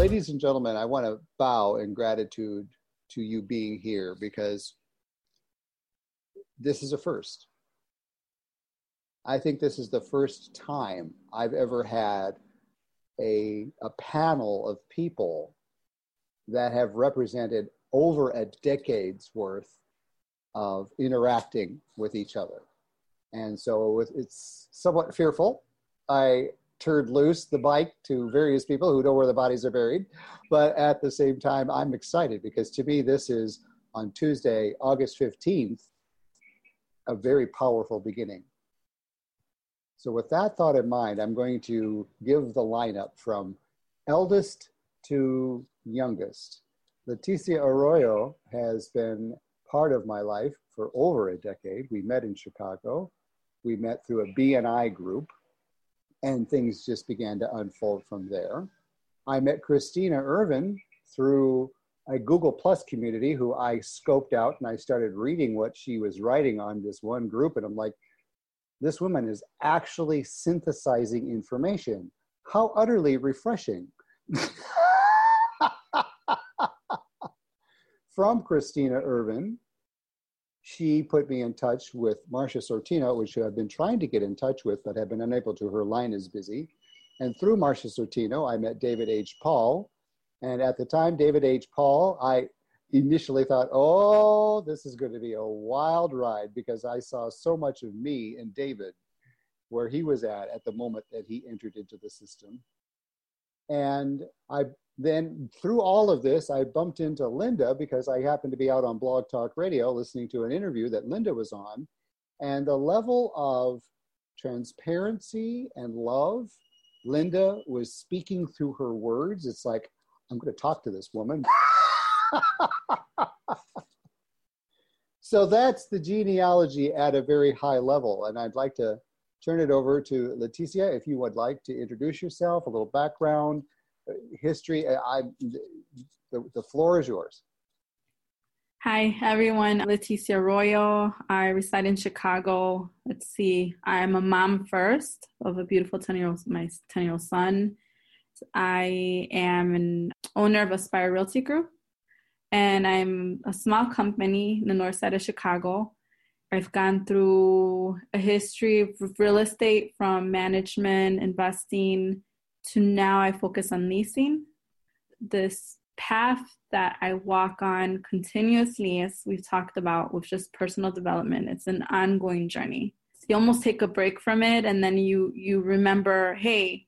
ladies and gentlemen, I want to bow in gratitude to you being here because this is a first. I think this is the first time I've ever had a, a panel of people that have represented over a decade's worth of interacting with each other. And so it's somewhat fearful. I turned loose the bike to various people who know where the bodies are buried. But at the same time, I'm excited because to me, this is on Tuesday, August 15th, a very powerful beginning. So, with that thought in mind, I'm going to give the lineup from eldest to youngest. Leticia Arroyo has been part of my life for over a decade. We met in Chicago. We met through a BNI group, and things just began to unfold from there. I met Christina Ervin through a Google Plus community who I scoped out and I started reading what she was writing on this one group, and I'm like, this woman is actually synthesizing information. How utterly refreshing. From Christina Ervin, she put me in touch with Marcia Sortino, which I've been trying to get in touch with, but have been unable to. Her line is busy. And through Marcia Sortino, I met David H. Paul. And at the time, David H. Paul, I initially thought, oh, this is going to be a wild ride because I saw so much of me in David where he was at at the moment that he entered into the system. And I then, through all of this, I bumped into Linda because I happened to be out on BlogTalk Radio listening to an interview that Linda was on. And the level of transparency and love, Linda was speaking through her words. It's like, I'm going to talk to this woman. so that's the genealogy at a very high level. And I'd like to turn it over to Leticia if you would like to introduce yourself, a little background, history. I, the, the floor is yours. Hi, everyone. Leticia Arroyo. I reside in Chicago. Let's see. I'm a mom first of a beautiful 10 year old, my 10 year old son. I am an owner of Aspire Realty Group and I'm a small company in the north side of Chicago. I've gone through a history of real estate from management, investing to now I focus on leasing. This path that I walk on continuously, as we've talked about with just personal development, it's an ongoing journey. You almost take a break from it and then you you remember, hey,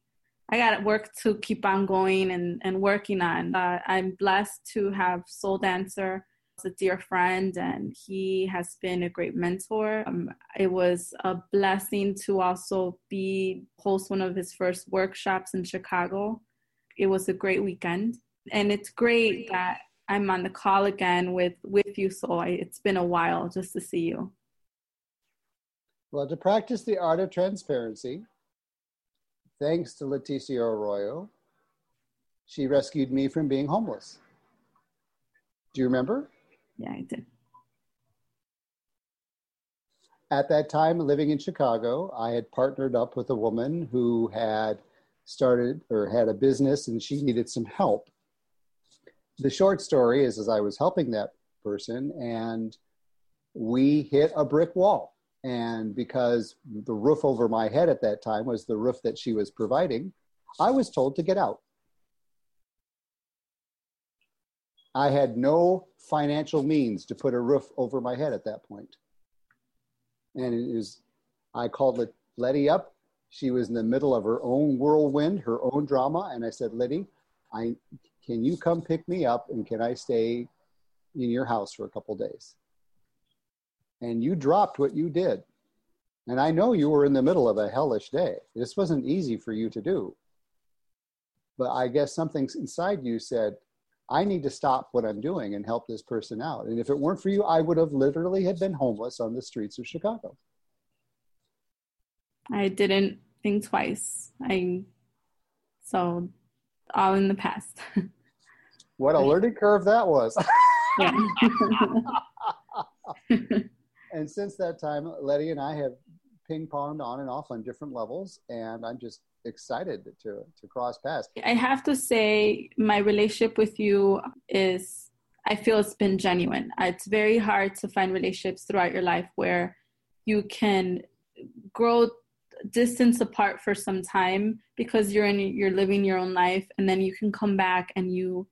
I got work to keep on going and, and working on. Uh, I'm blessed to have Soul Dancer a dear friend, and he has been a great mentor. Um, it was a blessing to also be host one of his first workshops in Chicago. It was a great weekend, and it's great that I'm on the call again with with you, Soul. It's been a while just to see you. Well, to practice the art of transparency, thanks to Leticia Arroyo, she rescued me from being homeless. Do you remember? Yeah, I did. At that time, living in Chicago, I had partnered up with a woman who had started or had a business and she needed some help. The short story is as I was helping that person and we hit a brick wall and because the roof over my head at that time was the roof that she was providing, I was told to get out. I had no financial means to put a roof over my head at that point. And it is, I called Letty up. She was in the middle of her own whirlwind, her own drama. And I said, Letty, I, can you come pick me up and can I stay in your house for a couple days? and you dropped what you did. And I know you were in the middle of a hellish day. This wasn't easy for you to do. But I guess something inside you said, I need to stop what I'm doing and help this person out. And if it weren't for you, I would have literally have been homeless on the streets of Chicago. I didn't think twice. I so all in the past. what a learning curve that was. yeah. and since that time, Letty and I have ping ponged on and off on different levels, and I'm just excited to to cross paths. I have to say, my relationship with you is. I feel it's been genuine. It's very hard to find relationships throughout your life where you can grow distance apart for some time because you're in you're living your own life and then you can come back and you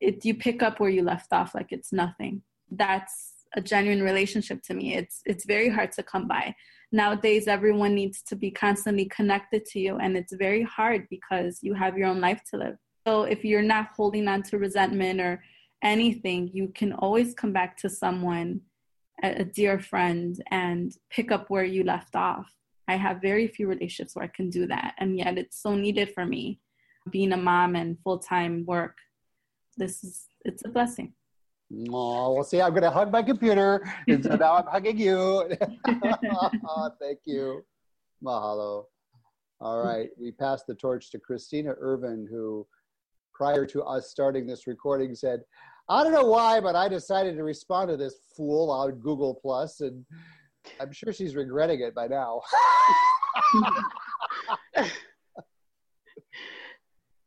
it you pick up where you left off like it's nothing that's a genuine relationship to me. It's it's very hard to come by. Nowadays everyone needs to be constantly connected to you and it's very hard because you have your own life to live. So if you're not holding on to resentment or anything you can always come back to someone a, dear friend and pick up where you left off. I have very few relationships where i can do that and yet it's so needed for me. Being a mom and full-time work this is it's a blessing Oh, well, see, I'm going to hug my computer. And so now I'm hugging you. Thank you. Mahalo. All right. We pass the torch to Christina Ervin, who, prior to us starting this recording, said, I don't know why, but I decided to respond to this fool on Google Plus, and I'm sure she's regretting it by now.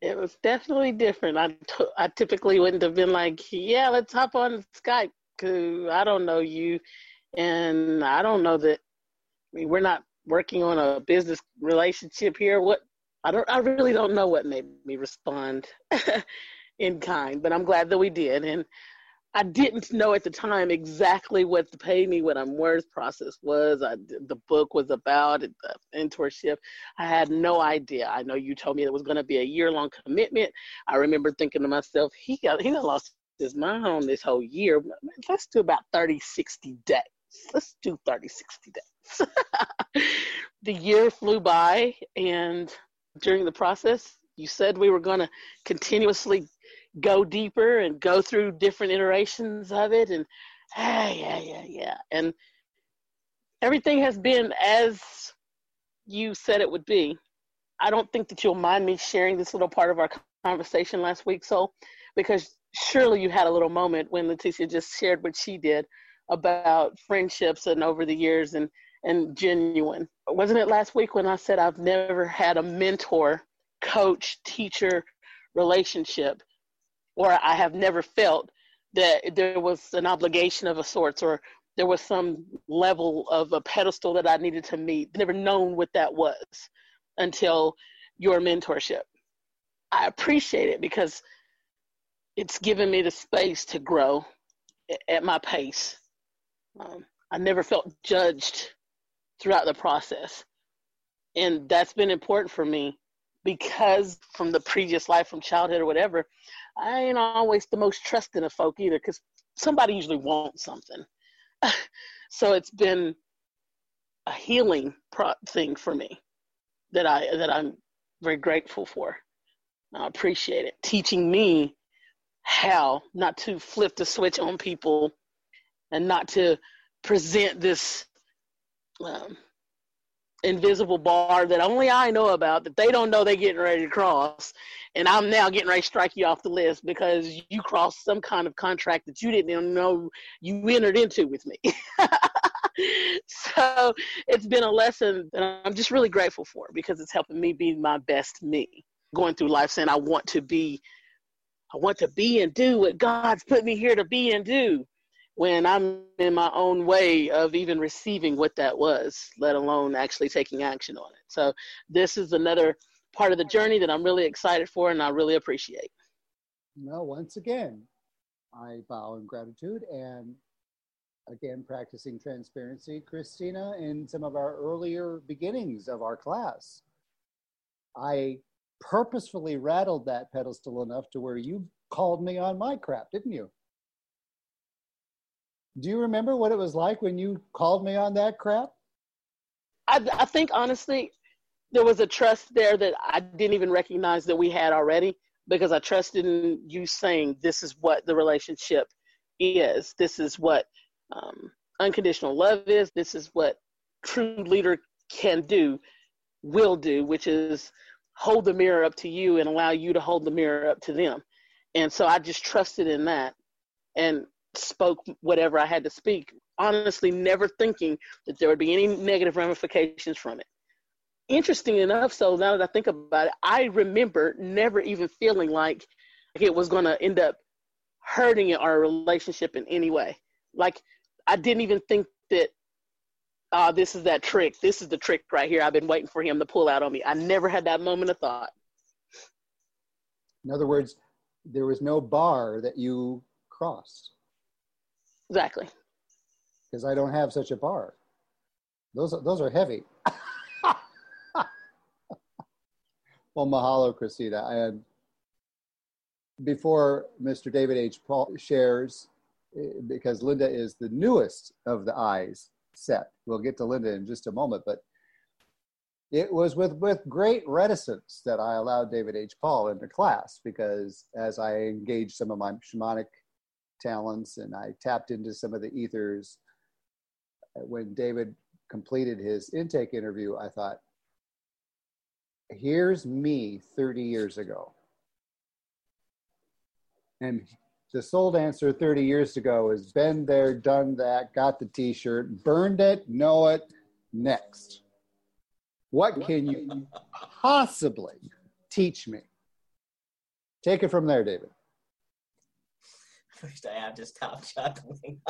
it was definitely different. I, t- I typically wouldn't have been like, yeah, let's hop on Skype because I don't know you. And I don't know that, I mean, we're not working on a business relationship here. What, I don't, I really don't know what made me respond in kind, but I'm glad that we did. And I didn't know at the time exactly what the pay me what I'm worth process was. I, the book was about the mentorship. I had no idea. I know you told me it was going to be a year long commitment. I remember thinking to myself, he got he lost his mind on this whole year. Let's do about 30, 60 days. Let's do 30, 60 days. the year flew by, and during the process, you said we were going to continuously go deeper and go through different iterations of it. And ah, yeah yeah yeah. And everything has been as you said it would be. I don't think that you'll mind me sharing this little part of our conversation last week so because surely you had a little moment when leticia just shared what she did about friendships and over the years and and genuine. Wasn't it last week when i said i've never had a mentor coach teacher relationship or I have never felt that there was an obligation of a sorts or there was some level of a pedestal that I needed to meet. Never known what that was until your mentorship. I appreciate it because it's given me the space to grow at my pace. Um, I never felt judged throughout the process. And that's been important for me because from the previous life, from childhood or whatever, I ain't always the most trusting of folk either because somebody usually wants something. so it's been a healing pro- thing for me that I that I'm very grateful for. I appreciate it. Teaching me how not to flip the switch on people and not to present this um, invisible bar that only I know about that they don't know they're getting ready to cross. And I'm now getting ready to strike you off the list because you crossed some kind of contract that you didn't even know you entered into with me. so it's been a lesson that I'm just really grateful for because it's helping me be my best me. Going through life saying I want to be I want to be and do what God's put me here to be and do when I'm in my own way of even receiving what that was, let alone actually taking action on it. So this is another part of the journey that I'm really excited for and I really appreciate. Well, once again, I bow in gratitude and again practicing transparency. Christina, in some of our earlier beginnings of our class, I purposefully rattled that pedestal enough to where you called me on my crap, didn't you? Do you remember what it was like when you called me on that crap? I, I think honestly, there was a trust there that I didn't even recognize that we had already because I trusted in you saying this is what the relationship is. This is what um, unconditional love is. This is what true leader can do, will do, which is hold the mirror up to you and allow you to hold the mirror up to them. And so I just trusted in that. And spoke whatever I had to speak, honestly, never thinking that there would be any negative ramifications from it. Interesting enough, so now that I think about it, I remember never even feeling like it was going to end up hurting our relationship in any way. Like I didn't even think that uh, this is that trick. This is the trick right here. I've been waiting for him to pull out on me. I never had that moment of thought. In other words, there was no bar that you crossed. Exactly. Because I don't have such a bar. Those those are heavy. well, mahalo, Christina. And before Mr. David H. Paul shares, eh, because Linda is the newest of the eyes set. We'll get to Linda in just a moment, but it was with, with great reticence that I allowed David H. Paul into class because as I engaged some of my shamanic talents and I tapped into some of the ethers, when David completed his intake interview, I thought, here's me 30 years ago. And the soul answer 30 years ago is been there, done that, got the t shirt, burned it, know it, next. What can you possibly teach me? Take it from there, David. First, I have to stop chuckling.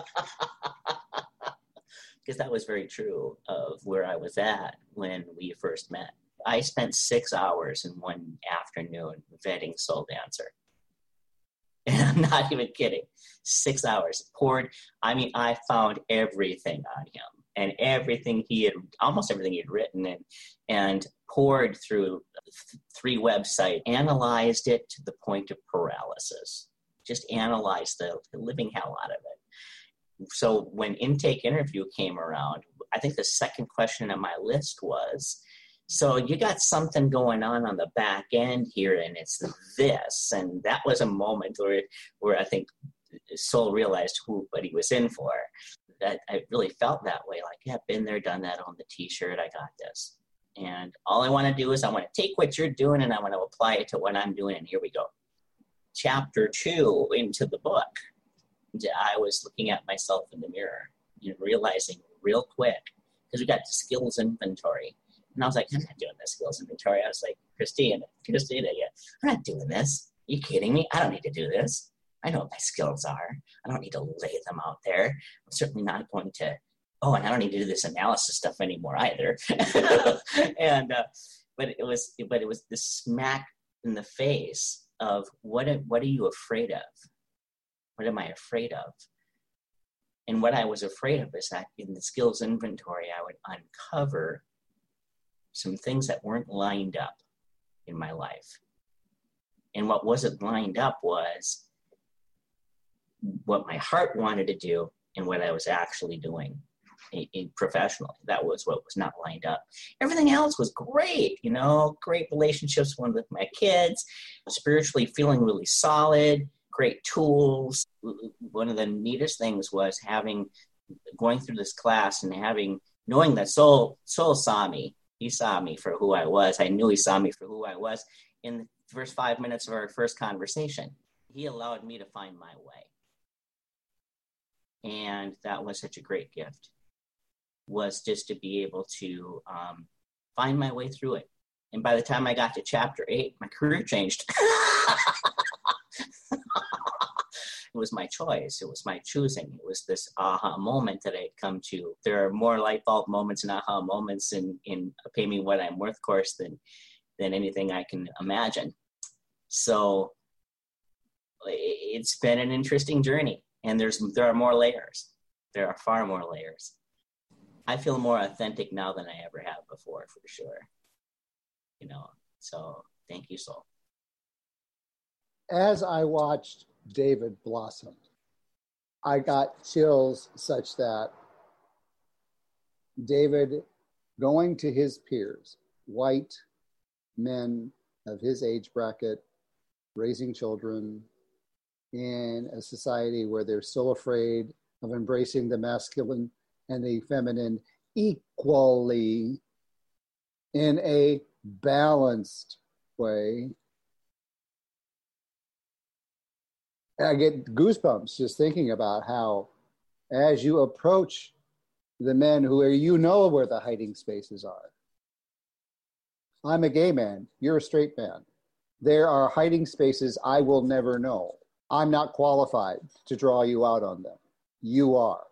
because that was very true of where I was at when we first met. I spent six hours in one afternoon vetting Soul Dancer. And I'm not even kidding. Six hours poured. I mean, I found everything on him and everything he had, almost everything he had written, and and poured through three websites, analyzed it to the point of paralysis. Just analyzed the, the living hell out of it. So when intake interview came around, I think the second question on my list was, so you got something going on on the back end here, and it's this, and that was a moment where where I think Soul realized who what he was in for. That I really felt that way, like yeah, been there, done that on the T-shirt. I got this, and all I want to do is I want to take what you're doing and I want to apply it to what I'm doing, and here we go. Chapter two into the book, I was looking at myself in the mirror and realizing real quick because we got the skills inventory and I was like, I'm not doing this skills inventory. I was like, Christina, Christina, yeah, I'm not doing this. Are you kidding me? I don't need to do this. I know what my skills are. I don't need to lay them out there. I'm certainly not going to, oh, and I don't need to do this analysis stuff anymore either. and, uh, but it was, but it was the smack in the face of what, what are you afraid of? What am I afraid of? And what I was afraid of is that in the skills inventory, I would uncover some things that weren't lined up in my life. And what wasn't lined up was what my heart wanted to do and what I was actually doing in, in professionally. That was what was not lined up. Everything else was great, you know, great relationships with my kids, spiritually feeling really solid, great tools. One of the neatest things was having going through this class and having knowing that soul soul saw me he saw me for who I was. I knew he saw me for who I was in the first five minutes of our first conversation. He allowed me to find my way. And that was such a great gift, was just to be able to um, find my way through it. And by the time I got to chapter eight, my career changed. it was my choice. It was my choosing. It was this aha moment that I had come to. There are more light bulb moments and aha moments in, in Pay Me What I'm Worth course than, than anything I can imagine. So it's been an interesting journey and there's, there are more layers. There are far more layers. I feel more authentic now than I ever have before, for sure. You know, so thank you, Soul. As I watched David blossomed. I got chills such that David going to his peers, white men of his age bracket, raising children in a society where they're so afraid of embracing the masculine and the feminine equally in a balanced way I get goosebumps just thinking about how, as you approach the men who are, you know where the hiding spaces are, I'm a gay man. You're a straight man. There are hiding spaces I will never know. I'm not qualified to draw you out on them. You are.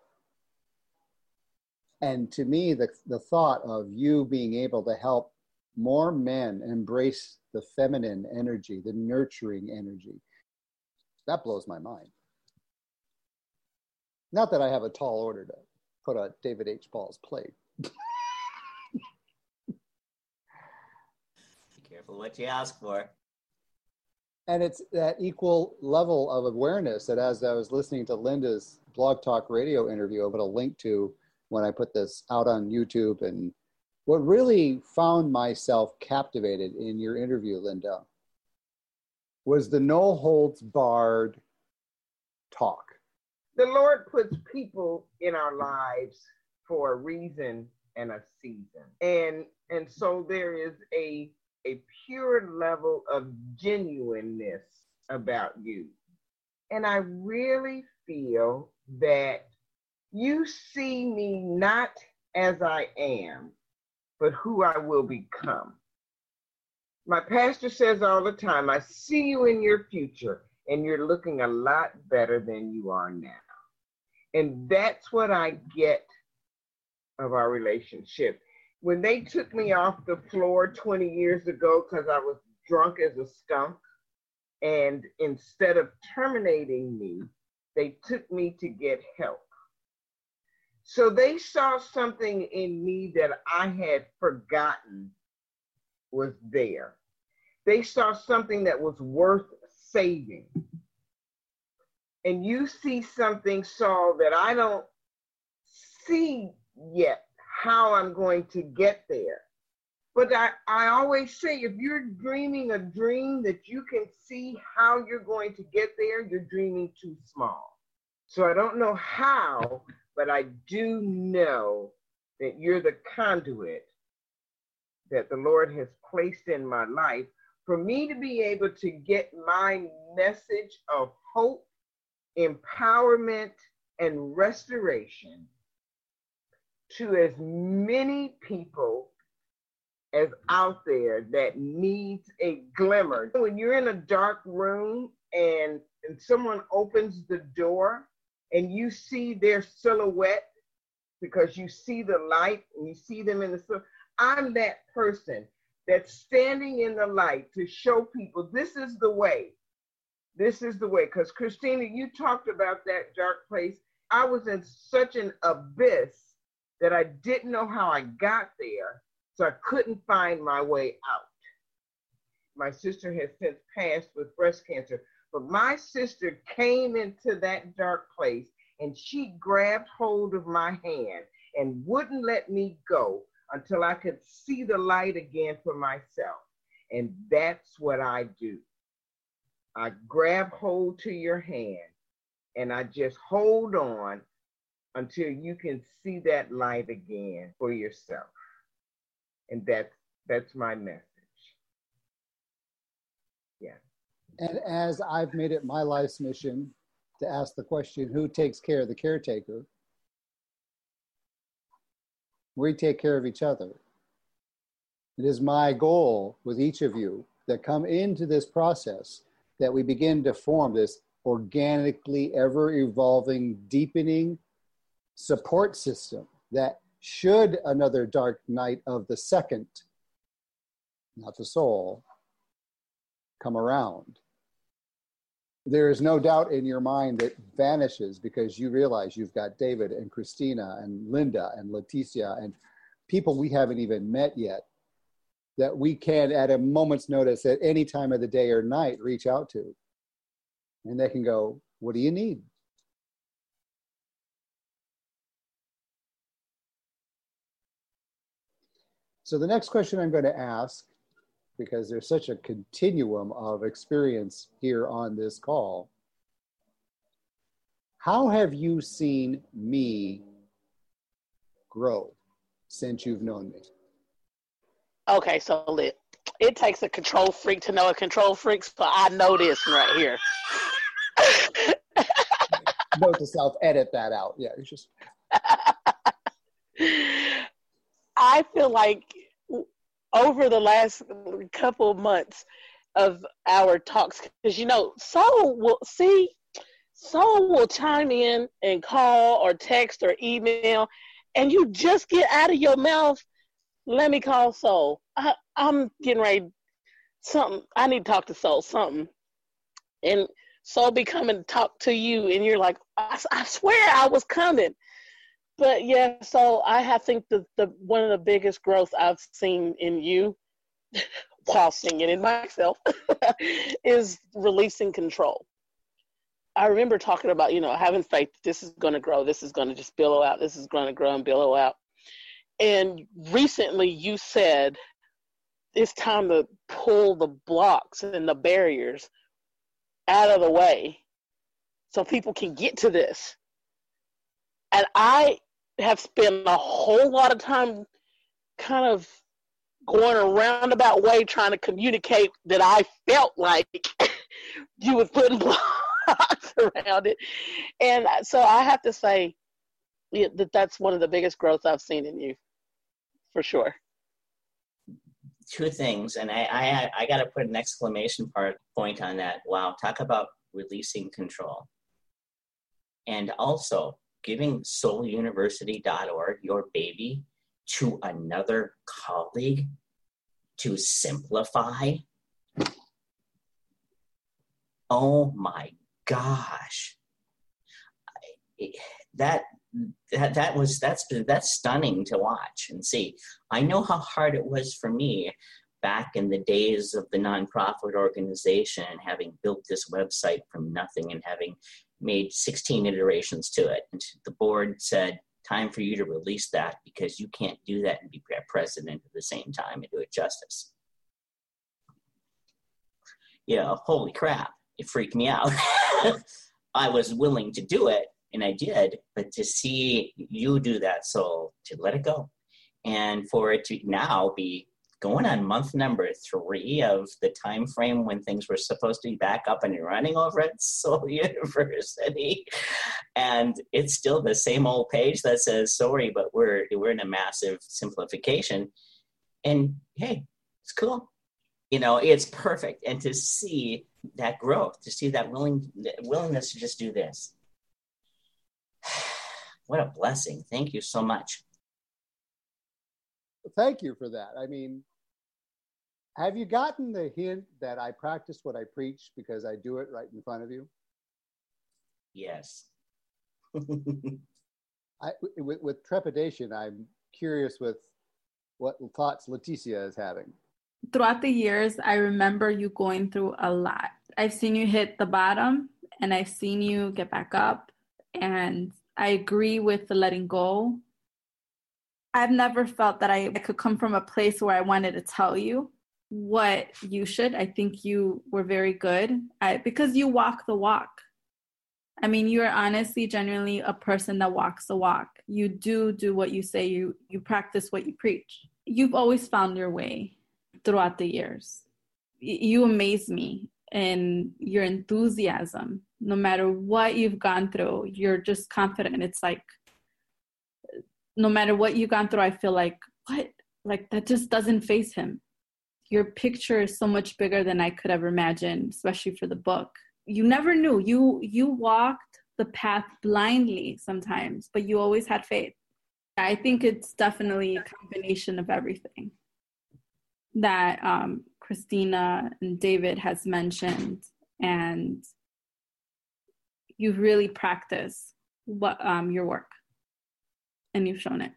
And to me, the, the thought of you being able to help more men embrace the feminine energy, the nurturing energy, that blows my mind. Not that I have a tall order to put on David H. Paul's plate. Be careful what you ask for. And it's that equal level of awareness that as I was listening to Linda's blog talk radio interview, I'm going to link to when I put this out on YouTube. And what really found myself captivated in your interview, Linda, was the no holds barred talk. The Lord puts people in our lives for a reason and a season. And and so there is a a pure level of genuineness about you. And I really feel that you see me not as I am, but who I will become. My pastor says all the time, I see you in your future and you're looking a lot better than you are now. And that's what I get of our relationship. When they took me off the floor 20 years ago because I was drunk as a skunk, and instead of terminating me, they took me to get help. So they saw something in me that I had forgotten was there. They saw something that was worth saving. And you see something, Soul, that I don't see yet how I'm going to get there. But I, I always say if you're dreaming a dream that you can see how you're going to get there, you're dreaming too small. So I don't know how, but I do know that you're the conduit that the Lord has placed in my life for me to be able to get my message of hope, empowerment, and restoration to as many people as out there that needs a glimmer. When you're in a dark room and, and someone opens the door and you see their silhouette because you see the light and you see them in the sun. I'm that person that's standing in the light to show people this is the way. This is the way. Because Christina, you talked about that dark place. I was in such an abyss that I didn't know how I got there, so I couldn't find my way out. My sister has since passed with breast cancer, but my sister came into that dark place and she grabbed hold of my hand and wouldn't let me go until I could see the light again for myself. And that's what I do. I grab hold to your hand and I just hold on until you can see that light again for yourself. And that's that's my message. Yeah. And as I've made it my life's mission to ask the question who takes care of the caretaker? We take care of each other. It is my goal with each of you that come into this process that we begin to form this organically ever evolving, deepening support system that should another dark night of the second, not the soul, come around, there is no doubt in your mind that vanishes because you realize you've got David and Christina and Linda and Leticia and people we haven't even met yet that we can, at a moment's notice, at any time of the day or night, reach out to. And they can go, What do you need? So, the next question I'm going to ask because there's such a continuum of experience here on this call. How have you seen me grow since you've known me? Okay, so it, it takes a control freak to know a control freak, so I know this right here. Note to self, edit that out. Yeah, it's just. I feel like over the last couple months of our talks because you know Soul will see Soul will chime in and call or text or email and you just get out of your mouth let me call Soul I, I'm getting ready something I need to talk to Soul something. And Soul be coming to talk to you and you're like I, I swear I was coming but yeah so I have think the, the one of the biggest growth I've seen in you while singing in myself is releasing control. I remember talking about, you know, having faith, this is going to grow, this is going to just billow out, this is going to grow and billow out. And recently you said it's time to pull the blocks and the barriers out of the way so people can get to this. And I have spent a whole lot of time kind of going a roundabout way trying to communicate that I felt like you was putting blocks around it. And so I have to say that that's one of the biggest growth I've seen in you, for sure. Two things, and I I, I got to put an exclamation part point on that. Wow, talk about releasing control, and also giving SoulUniversity.org your baby to another colleague to simplify. Oh my gosh. That that that was that's that's stunning to watch and see. I know how hard it was for me back in the days of the nonprofit organization and having built this website from nothing and having made 16 iterations to it. And the board said, time for you to release that because you can't do that and be president at the same time and do it justice. Yeah, holy crap, it freaked me out. I was willing to do it and I did, but to see you do that, so to let it go and for it to now be going on month number three of the time frame when things were supposed to be back up and running over at Soul University. And it's still the same old page that says sorry, but we're we're in a massive simplification. And hey, it's cool. You know, it's perfect. And to see that growth, to see that willing willingness to just do this. What a blessing. Thank you so much thank you for that. I mean, have you gotten the hint that I practice what I preach because I do it right in front of you? Yes. I, with, with trepidation, I'm curious with what thoughts Leticia is having. Throughout the years, I remember you going through a lot. I've seen you hit the bottom and I've seen you get back up. And I agree with the letting go I've never felt that I, I could come from a place where I wanted to tell you what you should. I think you were very good I, because you walk the walk. I mean, you are honestly, genuinely a person that walks the walk. You do do what you say. You you practice what you preach. You've always found your way throughout the years. You amaze me and your enthusiasm. No matter what you've gone through, you're just confident. It's like no matter what you've gone through, I feel like, what? Like that just doesn't face him. Your picture is so much bigger than I could ever imagine, especially for the book. You never knew. You you walked the path blindly sometimes, but you always had faith. I think it's definitely a combination of everything that um, Christina and David has mentioned, and you've really practiced what um, your work and you've shown it.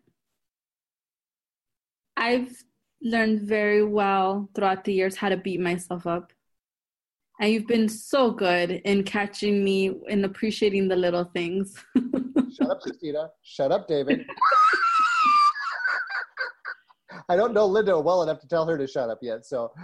I've learned very well throughout the years how to beat myself up. And you've been so good in catching me and appreciating the little things. Shut up, Christina. Shut up, David. I don't know Linda well enough to tell her to shut up yet, so.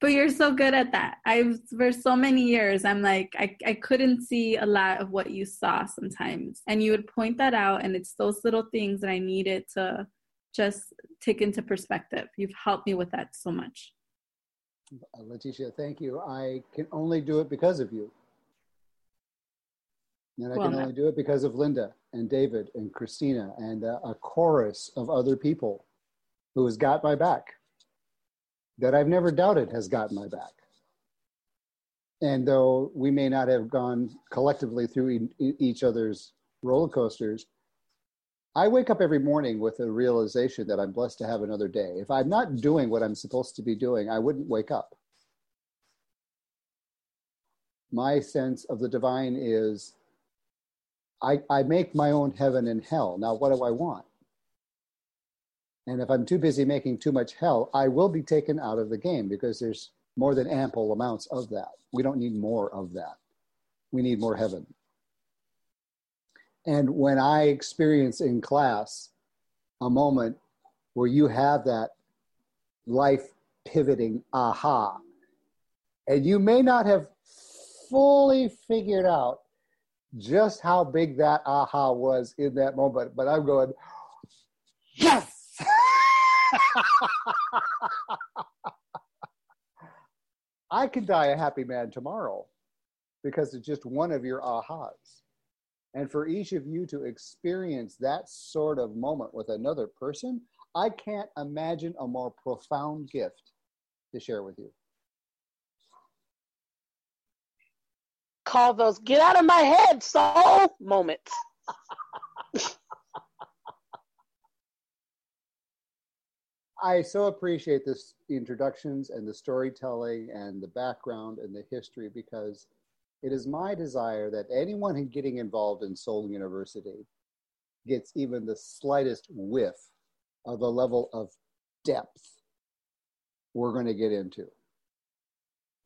but you're so good at that i've for so many years i'm like I, I couldn't see a lot of what you saw sometimes and you would point that out and it's those little things that i needed to just take into perspective. You've helped me with that so much. Uh, leticia thank you. I can only do it because of you. And I well, can only do it because of Linda and David and Christina and uh, a chorus of other people who has got my back, that I've never doubted has got my back. And though we may not have gone collectively through e- each other's roller coasters, I wake up every morning with a realization that I'm blessed to have another day. If I'm not doing what I'm supposed to be doing, I wouldn't wake up. My sense of the divine is I, I make my own heaven and hell. Now, what do I want? And if I'm too busy making too much hell, I will be taken out of the game because there's more than ample amounts of that. We don't need more of that. We need more heaven. And when I experience in class a moment where you have that life pivoting aha, and you may not have fully figured out just how big that aha was in that moment, but I'm going, yes! I could die a happy man tomorrow because it's just one of your ahas. And for each of you to experience that sort of moment with another person, I can't imagine a more profound gift to share with you. Call those get out of my head soul moments. I so appreciate this introductions and the storytelling and the background and the history because it is my desire that anyone getting involved in Soul University gets even the slightest whiff of the level of depth we're going to get into.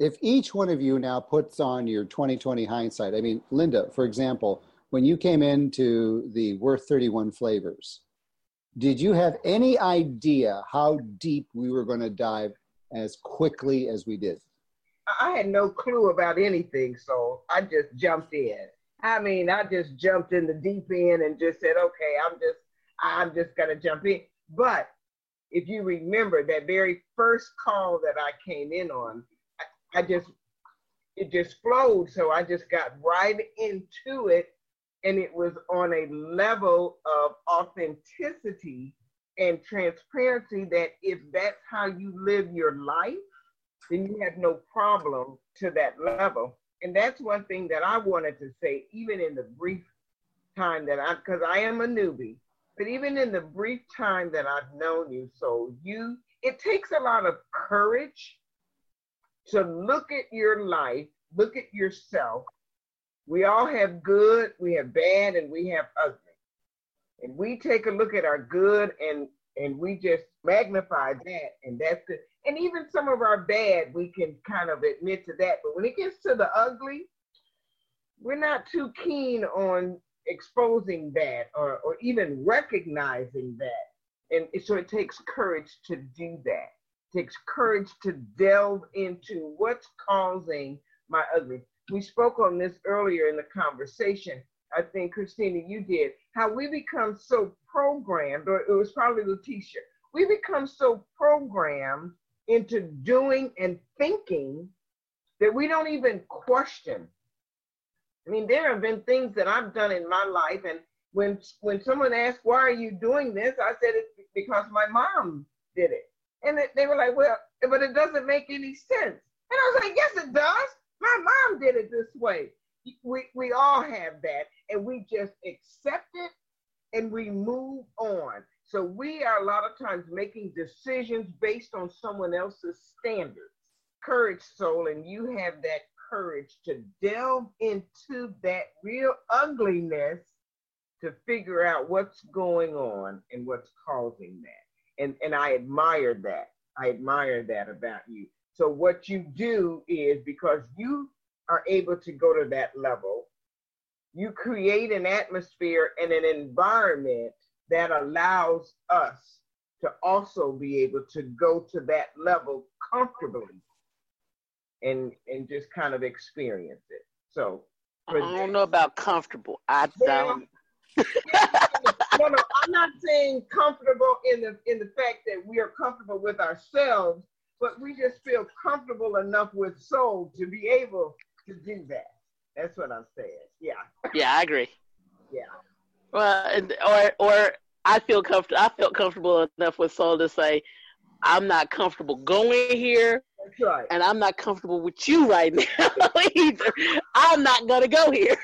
If each one of you now puts on your 2020 hindsight, I mean, Linda, for example, when you came into the Worth 31 Flavors, did you have any idea how deep we were going to dive as quickly as we did? I had no clue about anything, so I just jumped in. I mean, I just jumped in the deep end and just said, okay, I'm just, I'm just gonna jump in. But if you remember that very first call that I came in on, I, I just, it just flowed. So I just got right into it, and it was on a level of authenticity and transparency that if that's how you live your life then you have no problem to that level. And that's one thing that I wanted to say, even in the brief time that I, because I am a newbie, but even in the brief time that I've known you, so you, it takes a lot of courage to look at your life, look at yourself. We all have good, we have bad, and we have ugly. And we take a look at our good and and we just magnify that, and that's good and even some of our bad, we can kind of admit to that. But when it gets to the ugly, we're not too keen on exposing that or, or even recognizing that. And so it takes courage to do that. It takes courage to delve into what's causing my ugly. We spoke on this earlier in the conversation. I think, Christina, you did, how we become so programmed, or it was probably Leticia, we become so programmed into doing and thinking that we don't even question. I mean, there have been things that I've done in my life, and when when someone asked, "Why are you doing this?" I said, "It's because my mom did it," and they were like, "Well, but it doesn't make any sense." And I was like, "Yes, it does. My mom did it this way." We we all have that, and we just accept it and we move on. So we are a lot of times making decisions based on someone else's standards. Courage, soul, and you have that courage to delve into that real ugliness to figure out what's going on and what's causing that. And and I admire that. I admire that about you. So what you do is because you are able to go to that level, you create an atmosphere and an environment that allows us to also be able to go to that level comfortably and and just kind of experience it. So I don't know about comfortable. I well, don't. no, no, I'm not saying comfortable in the in the fact that we are comfortable with ourselves, but we just feel comfortable enough with soul to be able to do that. That's what I'm saying. Yeah. Yeah, I agree. Yeah. Well, or or I feel comfortable. I felt comfortable enough with Soul to say, I'm not comfortable going here, right. and I'm not comfortable with you right now either. I'm not gonna go here.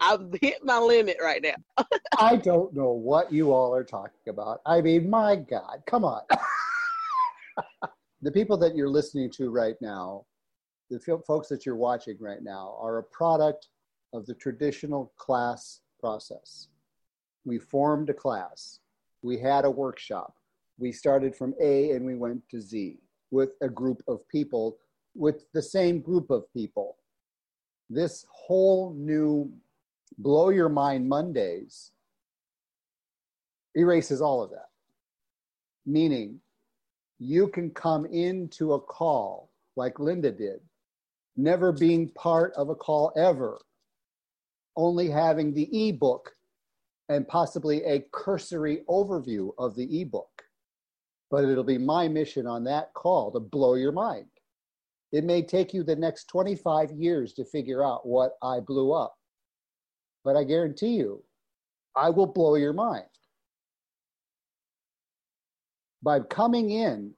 I've hit my limit right now. I don't know what you all are talking about. I mean, my God, come on. the people that you're listening to right now, the folks that you're watching right now, are a product of the traditional class process. We formed a class, we had a workshop, we started from A and we went to Z with a group of people, with the same group of people. This whole new blow your mind Mondays erases all of that. Meaning, you can come into a call like Linda did, never being part of a call ever, only having the ebook and possibly a cursory overview of the ebook. But it'll be my mission on that call to blow your mind. It may take you the next 25 years to figure out what I blew up, but I guarantee you, I will blow your mind. By coming in,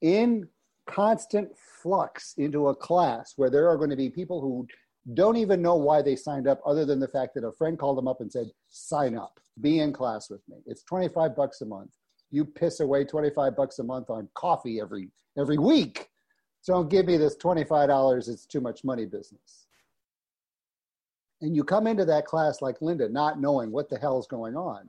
in constant flux into a class where there are going to be people who don't even know why they signed up other than the fact that a friend called them up and said, sign up, be in class with me. It's 25 bucks a month. You piss away 25 bucks a month on coffee every, every week. So don't give me this $25, it's too much money business. And you come into that class like Linda, not knowing what the hell is going on.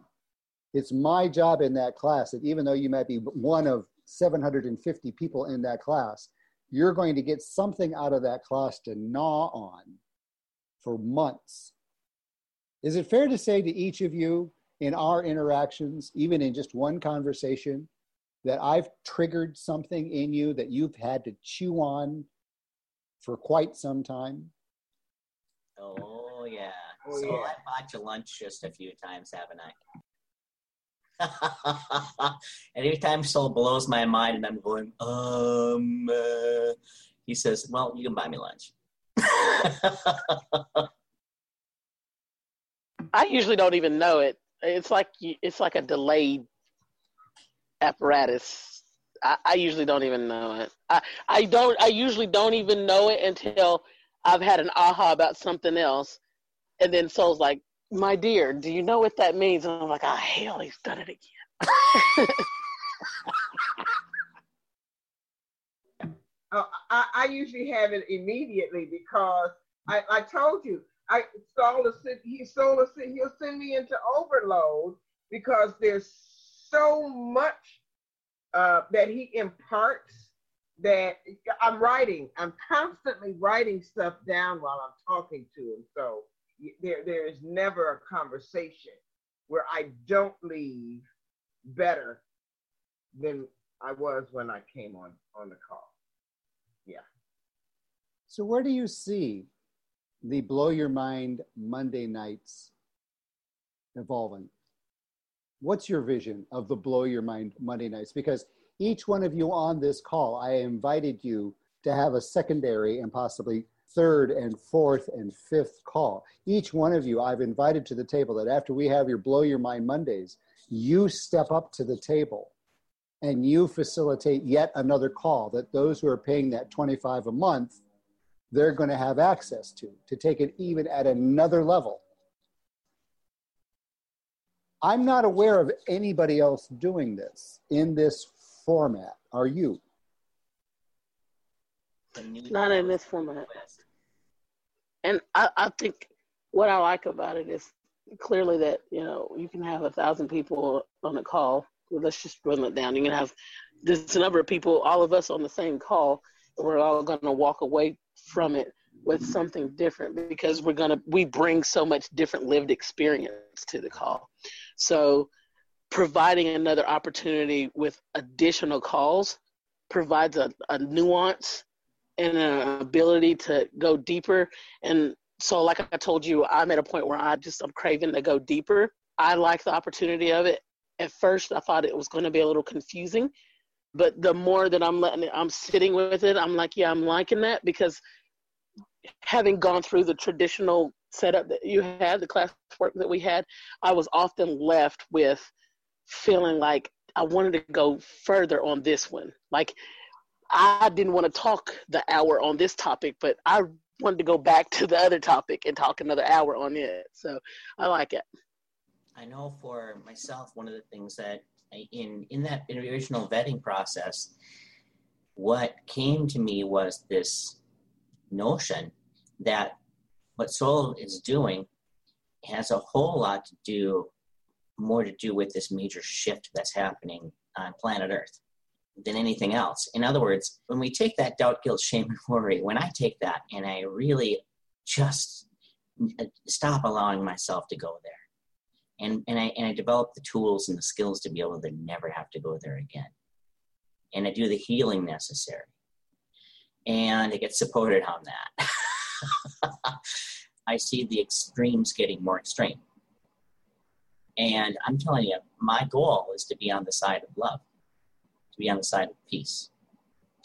It's my job in that class that even though you might be one of 750 people in that class, you're going to get something out of that class to gnaw on for months. Is it fair to say to each of you in our interactions, even in just one conversation, that I've triggered something in you that you've had to chew on for quite some time? Oh, yeah. Oh, so yeah. I bought you lunch just a few times, haven't I? and every time Soul blows my mind and I'm going, um, uh, he says, well, you can buy me lunch. I usually don't even know it. It's like it's like a delayed apparatus. I, I usually don't even know it. I, I don't. I usually don't even know it until I've had an aha about something else, and then Soul's like, "My dear, do you know what that means?" And I'm like, "Ah, oh, hell, he's done it again." uh, I, I usually have it immediately because I, I told you I Soul is he Soul is he'll send me into overload because there's so much uh, that he imparts that I'm writing. I'm constantly writing stuff down while I'm talking to him. So there there is never a conversation where I don't leave better than I was when I came on on the call. So where do you see the Blow Your Mind Monday nights evolving? What's your vision of the Blow Your Mind Monday nights? Because each one of you on this call, I invited you to have a secondary and possibly third and fourth and fifth call. Each one of you, I've invited to the table that after we have your Blow Your Mind Mondays, you step up to the table and you facilitate yet another call that those who are paying that 25 a month they're going to have access to, to take it even at another level. I'm not aware of anybody else doing this in this format. Are you? Not in this format. And I, I think what I like about it is clearly that, you know, you can have a thousand people on a call. Well, let's just run it down. You can have this number of people, all of us on the same call, we're all going to walk away from it with something different because we're to we bring so much different lived experience to the call. So providing another opportunity with additional calls provides a, a nuance and an ability to go deeper. And so like i told you i'm at a point where i just i'm craving to go deeper. I like the opportunity of it. At first i thought it was going to be a little confusing but the more that I'm letting it, I'm sitting with it, I'm like, yeah, I'm liking that because having gone through the traditional setup that you had, the classwork that we had, I was often left with feeling like I wanted to go further on this one. Like I didn't want to talk the hour on this topic, but I wanted to go back to the other topic and talk another hour on it. So I like it. I know for myself, one of the things that in in that original vetting process, what came to me was this notion that what soul is doing has a whole lot to do more to do with this major shift that's happening on planet Earth than anything else. In other words, when we take that doubt, guilt, shame, and worry, when I take that and I really just stop allowing myself to go there, and, and, I, and I develop the tools and the skills to be able to never have to go there again. And I do the healing necessary. And I get supported on that. I see the extremes getting more extreme. And I'm telling you, my goal is to be on the side of love, to be on the side of peace,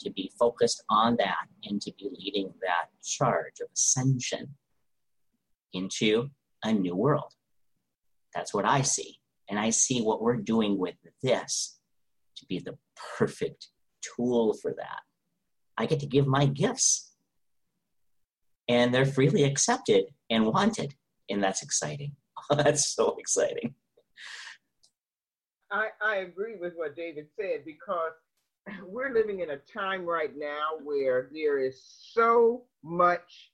to be focused on that, and to be leading that charge of ascension into a new world. That's what I see. And I see what we're doing with this to be the perfect tool for that. I get to give my gifts, and they're freely accepted and wanted. And that's exciting. that's so exciting. I, I agree with what David said because we're living in a time right now where there is so much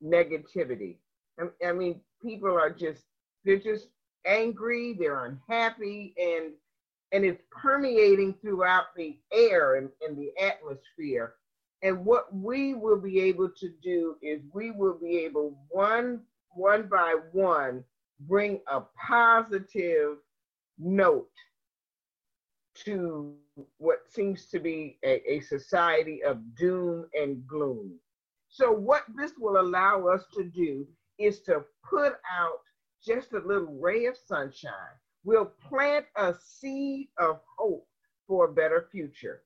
negativity. I, I mean, people are just, they're just angry, they're unhappy, and and it's permeating throughout the air and, and the atmosphere. And what we will be able to do is we will be able one one by one bring a positive note to what seems to be a, a society of doom and gloom. So what this will allow us to do is to put out just a little ray of sunshine. We'll plant a seed of hope for a better future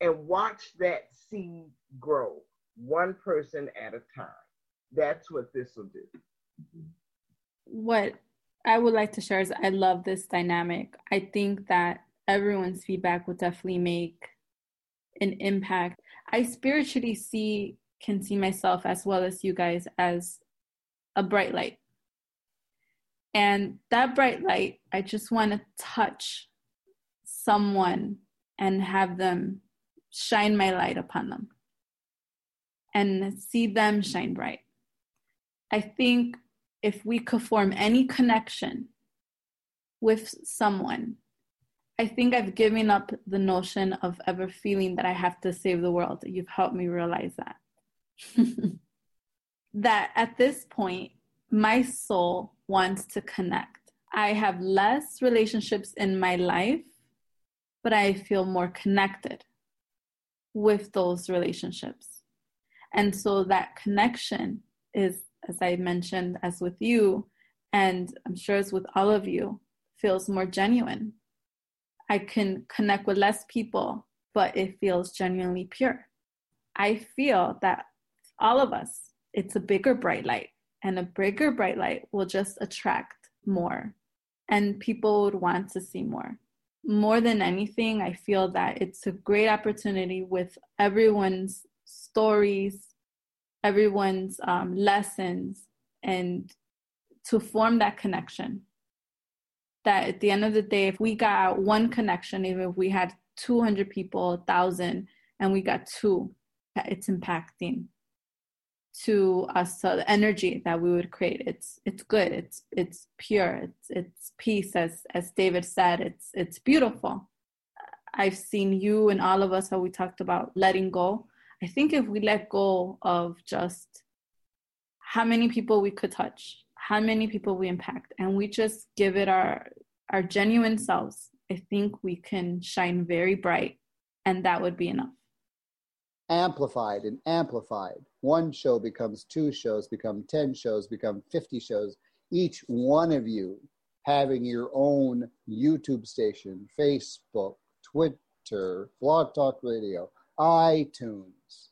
and watch that seed grow one person at a time. That's what this will do. What I would like to share is I love this dynamic. I think that everyone's feedback will definitely make an impact. I spiritually see can see myself as well as you guys as a bright light. And that bright light, I just want to touch someone and have them shine my light upon them and see them shine bright. I think if we could form any connection with someone, I think I've given up the notion of ever feeling that I have to save the world. You've helped me realize that. that at this point, my soul wants to connect. I have less relationships in my life, but I feel more connected with those relationships. And so that connection is, as I mentioned, as with you, and I'm sure as with all of you, feels more genuine. I can connect with less people, but it feels genuinely pure. I feel that all of us, it's a bigger bright light and a bigger bright light will just attract more. And people would want to see more. More than anything i feel that it's a great opportunity with everyone's stories everyone's um, lessons and to form that connection. That at the end of the day if we got one connection even if we had 200 people 1000 and we got two it's impacting to us so the energy that we would create. It's it's good. It's it's pure. It's it's peace as as david said. It's it's beautiful. I've seen you and all of us how we talked about letting go. I think if we let go of just how many people we could touch how many people we impact and we just give it our our genuine selves i think we can shine very bright and that would be enough. Amplified and amplified. One show becomes two shows, become 10 shows, become 50 shows. Each one of you having your own YouTube station, Facebook, Twitter, Blog Talk Radio, iTunes.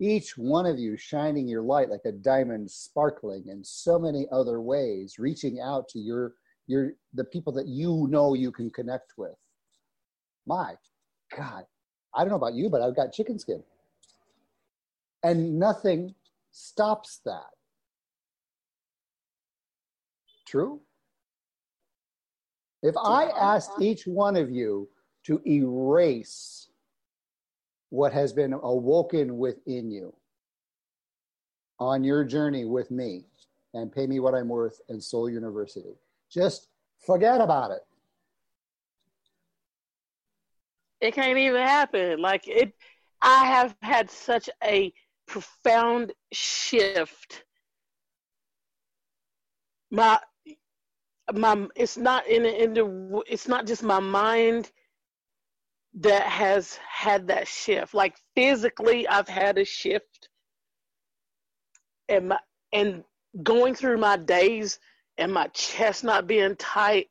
each one of you shining your light like a diamond sparkling in so many other ways reaching out to your your the people that you know you can connect with my god i don't know about you but i've got chicken skin and nothing stops that true if i asked each one of you to erase what has been awoken within you on your journey with me and pay me what I'm worth and Soul University. Just forget about it. It can't even happen. Like it, I have had such a profound shift. My, my, it's not in the, in the, it's not just my mind that has had that shift. Like physically, I've had a shift, and my and going through my days and my chest not being tight,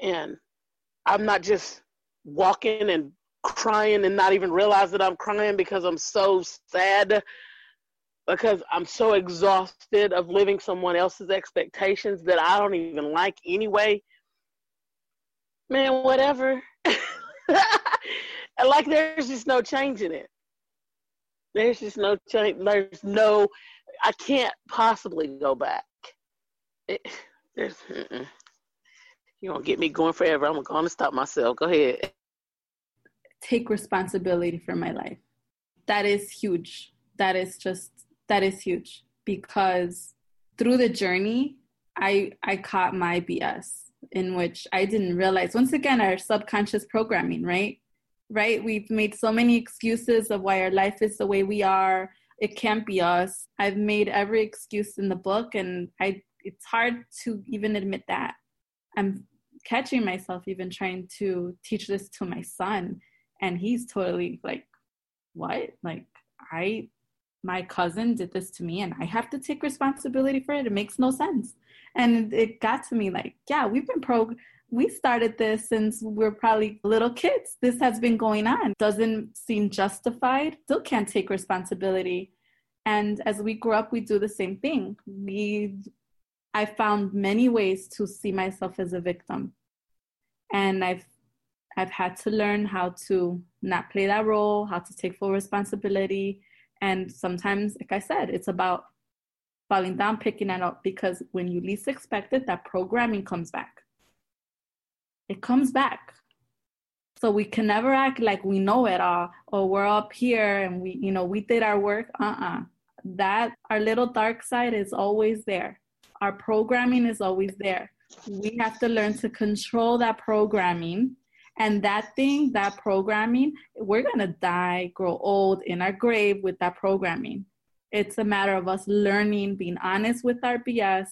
and I'm not just walking and crying and not even realize that I'm crying because I'm so sad because I'm so exhausted of living someone else's expectations that I don't even like anyway. Man, whatever. like there's just no change in it. There's just no change. There's no. I can't possibly go back. It, there's. Mm-mm. You gonna get me going forever? I'm gonna stop myself. Go ahead. Take responsibility for my life. That is huge. That is just that is huge because through the journey, I I caught my BS in which I didn't realize. Once again, our subconscious programming, right? Right? We've made so many excuses of why our life is the way we are. It can't be us. I've made every excuse in the book, and I. It's hard to even admit that. I'm catching myself even trying to teach this to my son, and he's totally like, "What? Like I my cousin did this to me and I have to take responsibility for it. It makes no sense. And it got to me like, yeah, we've been pro we started this since we are probably little kids. This has been going on. Doesn't seem justified. Still can't take responsibility. And as we grow up, we do the same thing. We I found many ways to see myself as a victim. And I've I've had to learn how to not play that role, how to take full responsibility. And sometimes, like I said, it's about falling down, picking it up, because when you least expect it, that programming comes back. It comes back. So we can never act like we know it all, or we're up here and we, you know, we did our work. Uh-uh. That our little dark side is always there. Our programming is always there. We have to learn to control that programming and that thing, that programming, we're going to die, grow old in our grave with that programming. It's a matter of us learning, being honest with our BS,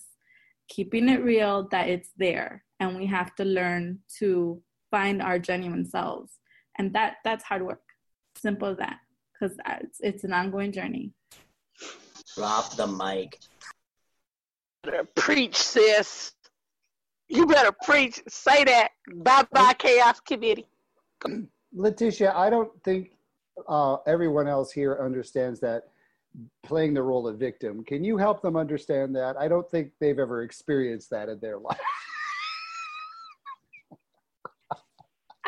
keeping it real that it's there. And we have to learn to find our genuine selves. And that that's hard work. Simple as that. Because it's, it's an ongoing journey. Drop the mic. Preach, sis. You better preach. Say that. Bye bye, Chaos Committee. Leticia, I don't think uh, everyone else here understands that playing the role of victim. Can you help them understand that? I don't think they've ever experienced that in their life.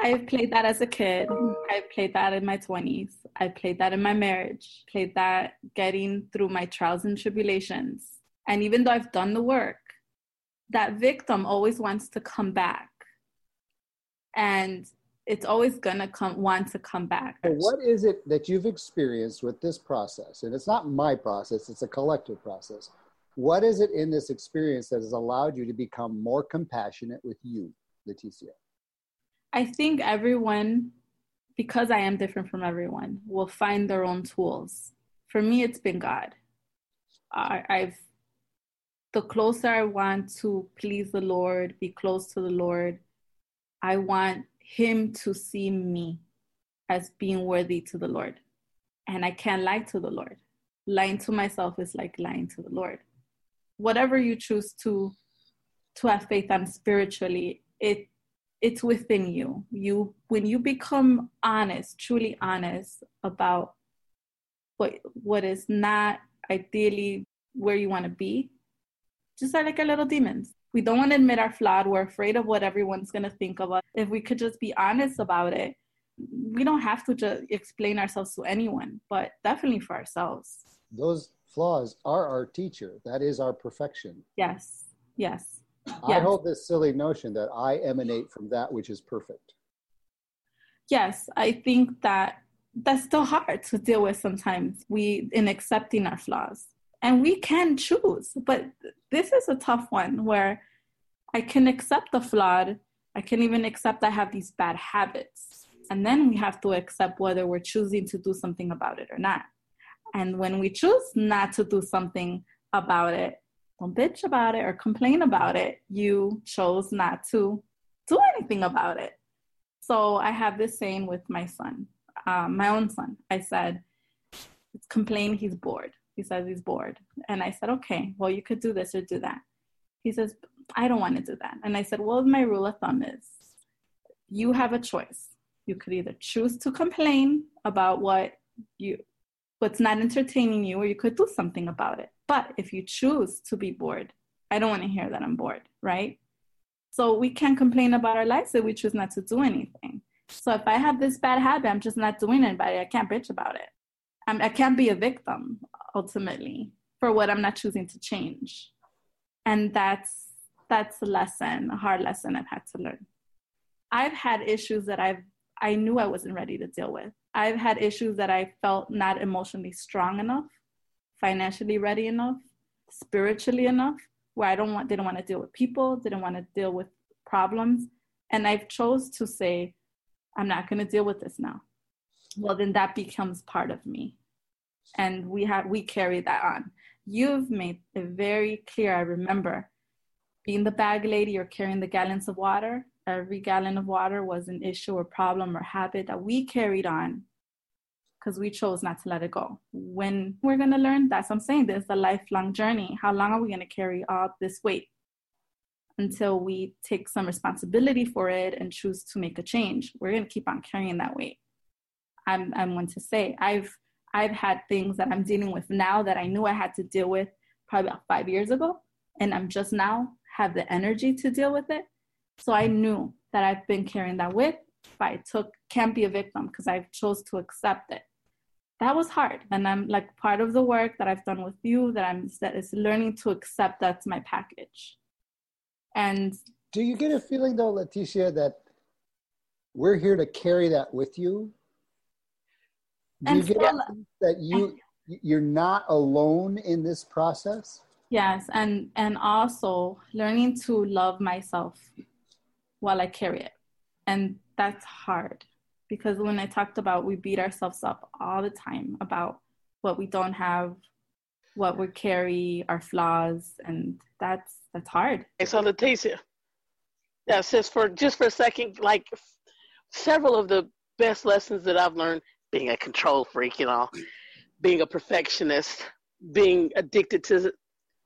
I've played that as a kid. I've played that in my 20s. I played that in my marriage. Played that getting through my trials and tribulations. And even though I've done the work, that victim always wants to come back. And it's always gonna come want to come back. what is it that you've experienced with this process? And it's not my process, it's a collective process. What is it in this experience that has allowed you to become more compassionate with you, Leticia? I think everyone, because I am different from everyone, will find their own tools. For me, it's been God. I, I've the closer I want to please the Lord, be close to the Lord, I want him to see me as being worthy to the Lord. And I can't lie to the Lord. Lying to myself is like lying to the Lord. Whatever you choose to to have faith on spiritually, it it's within you. You when you become honest, truly honest about what what is not ideally where you want to be. Just are like our little demons. We don't want to admit our flawed. We're afraid of what everyone's going to think of us. If we could just be honest about it, we don't have to just explain ourselves to anyone, but definitely for ourselves. Those flaws are our teacher. That is our perfection. Yes. Yes. I Yes. hold this silly notion that I emanate from that which is perfect. yes i think that that's still hard to deal with sometimes we in accepting our flaws and we can choose but this is a tough one where i can accept the flawed i can even accept i have these bad habits. And then we have to accept whether we're choosing to do something about it or not. And when we choose not to do something about it don't bitch about it or complain about it. You chose not to do anything about it. So I have this saying with my son, um, my own son. I said, complain he's bored. He says he's bored. And I said, okay, well, you could do this or do that. He says, I don't want to do that. And I said, well, my rule of thumb is you have a choice. You could either choose to complain about what you what's not entertaining you, or you could do something about it. But if you choose to be bored, I don't want to hear that I'm bored, right? So we can complain about our lives if we choose not to do anything. So if I have this bad habit, I'm just not doing it, but I can't bitch about it. I'm, I can't be a victim ultimately for what I'm not choosing to change. And that's that's a lesson, a hard lesson I've had to learn. I've had issues that I've I knew I wasn't ready to deal with. I've had issues that I felt not emotionally strong enough, financially ready enough, spiritually enough where I don't want didn't want to deal with people, didn't want to deal with problems, and I've chose to say, I'm not going to deal with this now. Well, then that becomes part of me, and we have we carry that on. You've made it very clear. I remember being the bag lady or carrying the gallons of water. Every gallon of water was an issue or problem or habit that we carried on because we chose not to let it go. When we're going to learn, that's what I'm saying. There's a lifelong journey. How long are we going to carry all this weight until we take some responsibility for it and choose to make a change? We're going to keep on carrying that weight. I'm, I'm one to say I've I've had things that I'm dealing with now that I knew I had to deal with probably about five years ago, and I'm just now have the energy to deal with it. So I knew that I've been carrying that with, but I took can't be a victim because I chose to accept it that was hard and i'm like part of the work that i've done with you that i'm that is learning to accept that's my package and Do you get a feeling though, Leticia, that we're here to carry that with you? Do you And get still- that you you're not alone in this process? yes and and also learning to love myself while i carry it and that's hard because when i talked about we beat ourselves up all the time about what we don't have what we carry our flaws and that's that's hard Okay, so Leticia, yeah, says for just for a second, like several of the best lessons that I've learned, being a control freak, you know, being a perfectionist, being addicted to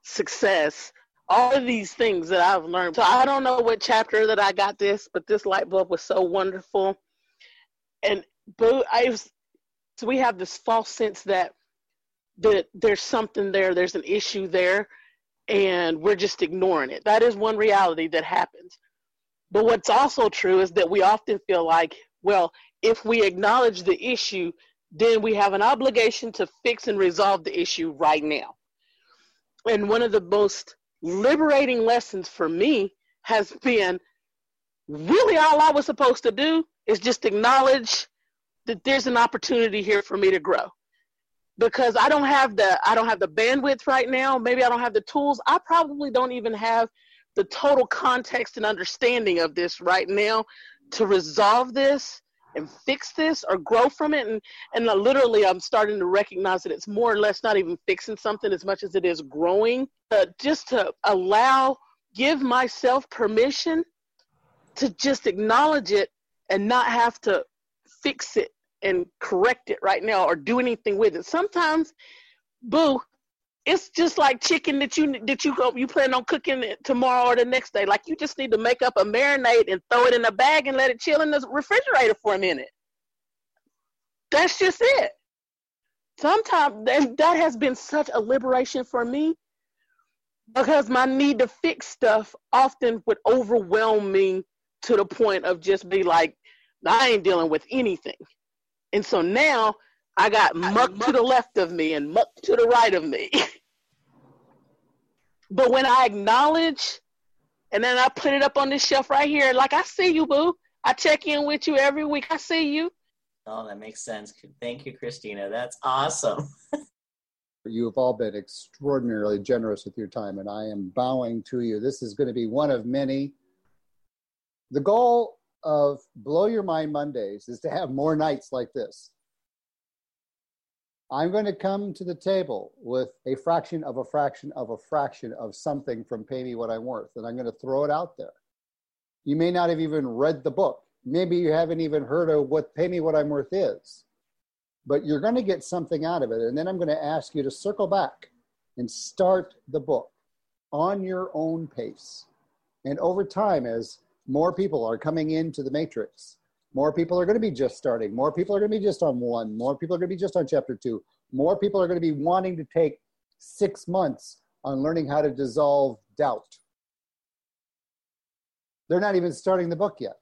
success, all of these things that I've learned. So I don't know what chapter that I got this, but this light bulb was so wonderful. And but I've so we have this false sense that that there's something there, there's an issue there, and we're just ignoring it. That is one reality that happens. But what's also true is that we often feel like, well, if we acknowledge the issue, then we have an obligation to fix and resolve the issue right now. And one of the most liberating lessons for me has been really all I was supposed to do is just acknowledge that there's an opportunity here for me to grow because I don't have the I don't have the bandwidth right now. Maybe I don't have the tools. I probably don't even have the total context and understanding of this right now to resolve this and fix this or grow from it and and literally I'm starting to recognize that it's more or less not even fixing something as much as it is growing uh, just to allow give myself permission to just acknowledge it and not have to fix it and correct it right now or do anything with it. Sometimes, boo, it's just like chicken that you that you go you plan on cooking it tomorrow or the next day. Like you just need to make up a marinade and throw it in a bag and let it chill in the refrigerator for a minute. That's just it. sometimes that, that has been such a liberation for me because my need to fix stuff often would overwhelm me to the point of just be like, I ain't dealing with anything. And so now I got muck to the left of me and muck to the right of me. but when I acknowledge and then I put it up on this shelf right here, like I see you, boo. I check in with you every week. I see you. Oh, that makes sense. Thank you, Christina. That's awesome. you have all been extraordinarily generous with your time, and I am bowing to you. This is going to be one of many. The goal of Blow Your Mind Mondays is to have more nights like this. I'm going to come to the table with a fraction of a fraction of a fraction of something from Pay Me What I'm Worth, and I'm going to throw it out there. You may not have even read the book. Maybe you haven't even heard of what Pay Me What I'm Worth is, but you're going to get something out of it. And then I'm going to ask you to circle back and start the book on your own pace. And over time, as more people are coming into the matrix, more people are going to be just starting. More people are going to be just on one. More people are going to be just on chapter two. More people are going to be wanting to take six months on learning how to dissolve doubt. They're not even starting the book yet.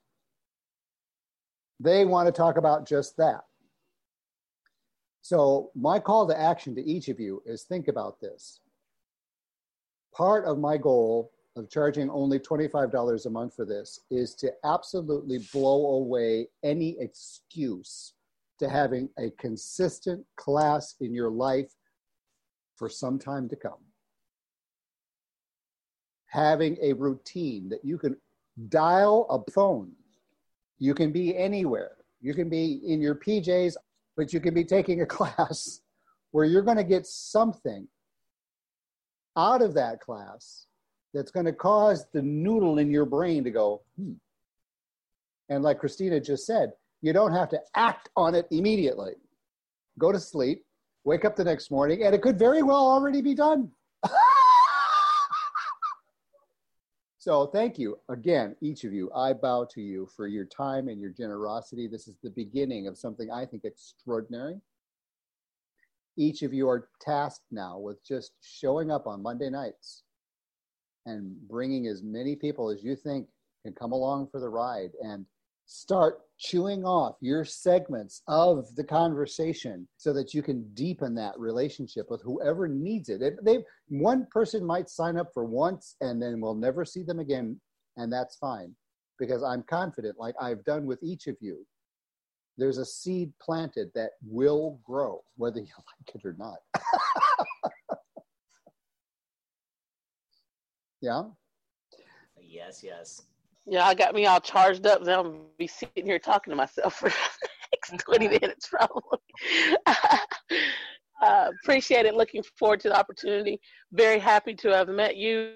They want to talk about just that. So, my call to action to each of you is think about this. Part of my goal of charging only $25 a month for this is to absolutely blow away any excuse to having a consistent class in your life for some time to come. Having a routine that you can dial a phone. You can be anywhere. You can be in your PJs, but you can be taking a class where you're going to get something out of that class that's going to cause the noodle in your brain to go, hmm. And like Christina just said, you don't have to act on it immediately. Go to sleep, wake up the next morning, and it could very well already be done. so thank you again, each of you. I bow to you for your time and your generosity. This is the beginning of something I think extraordinary. Each of you are tasked now with just showing up on Monday nights and bringing as many people as you think can come along for the ride and start chewing off your segments of the conversation so that you can deepen that relationship with whoever needs it. They one person might sign up for once and then we'll never see them again and that's fine because I'm confident like I've done with each of you there's a seed planted that will grow whether you like it or not. Yeah. Yes, yes. Yeah, I got me all charged up. Then I'll be sitting here talking to myself for the next 20 minutes probably. uh, appreciate it. Looking forward to the opportunity. Very happy to have met you,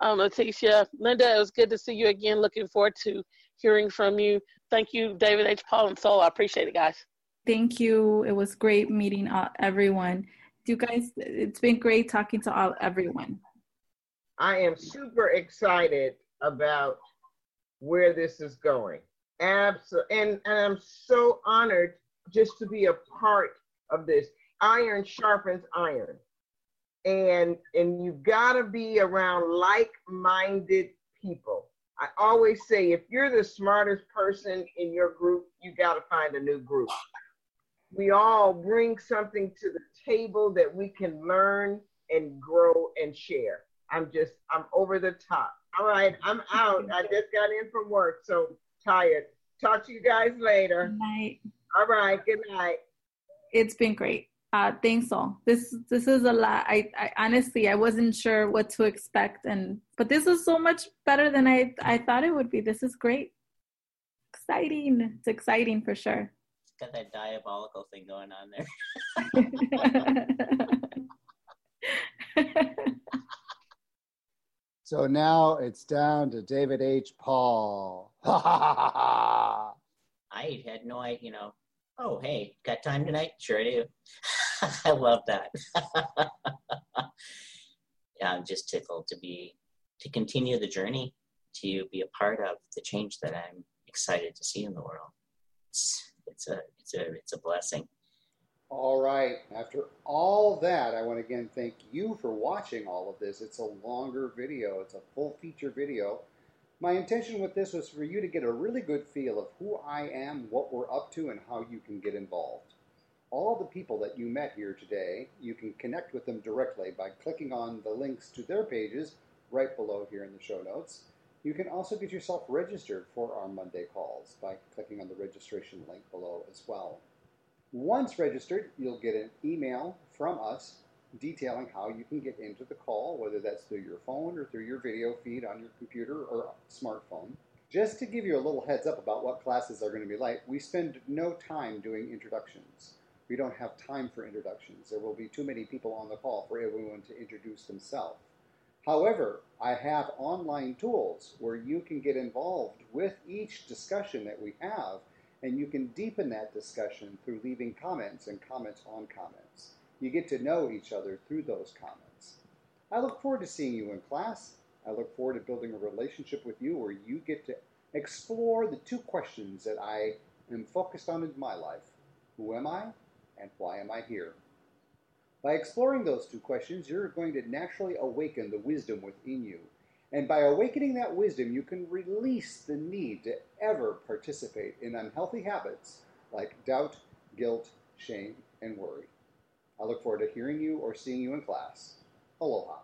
um, Leticia. Linda, it was good to see you again. Looking forward to hearing from you. Thank you, David H. Paul and Soul. I appreciate it, guys. Thank you. It was great meeting everyone. You guys, it's been great talking to all everyone. I am super excited about where this is going. Absolutely. And, and I'm so honored just to be a part of this. Iron sharpens iron. And and you've gotta be around like-minded people. I always say if you're the smartest person in your group, you gotta find a new group. We all bring something to the table that we can learn and grow and share. I'm just, I'm over the top. All right, I'm out. I just got in from work, so tired. Talk to you guys later. Good night. All right, good night. It's been great. Uh, thanks all. This this is a lot. I, I honestly I wasn't sure what to expect, and but this is so much better than I I thought it would be. This is great. Exciting. It's exciting for sure. It's got that diabolical thing going on there. So now it's down to David H. Paul. I had no idea, you know. Oh, hey, got time tonight? Sure I do. I love that. yeah, I'm just tickled to be to continue the journey, to be a part of the change that I'm excited to see in the world. It's it's a it's a it's a blessing. All right. After all that, I want to again thank you for watching all of this. It's a longer video, it's a full feature video. My intention with this was for you to get a really good feel of who I am, what we're up to, and how you can get involved. All the people that you met here today, you can connect with them directly by clicking on the links to their pages right below here in the show notes. You can also get yourself registered for our Monday calls by clicking on the registration link below as well. Once registered, you'll get an email from us detailing how you can get into the call, whether that's through your phone or through your video feed on your computer or smartphone. Just to give you a little heads up about what classes are going to be like, we spend no time doing introductions. We don't have time for introductions. There will be too many people on the call for everyone to introduce themselves. However, I have online tools where you can get involved with each discussion that we have, and you can deepen that discussion through leaving comments and comments on comments. You get to know each other through those comments. I look forward to seeing you in class. I look forward to building a relationship with you where you get to explore the two questions that I am focused on in my life Who am I, and why am I here? By exploring those two questions, you're going to naturally awaken the wisdom within you. And by awakening that wisdom, you can release the need to ever participate in unhealthy habits like doubt, guilt, shame, and worry. I look forward to hearing you or seeing you in class. Aloha.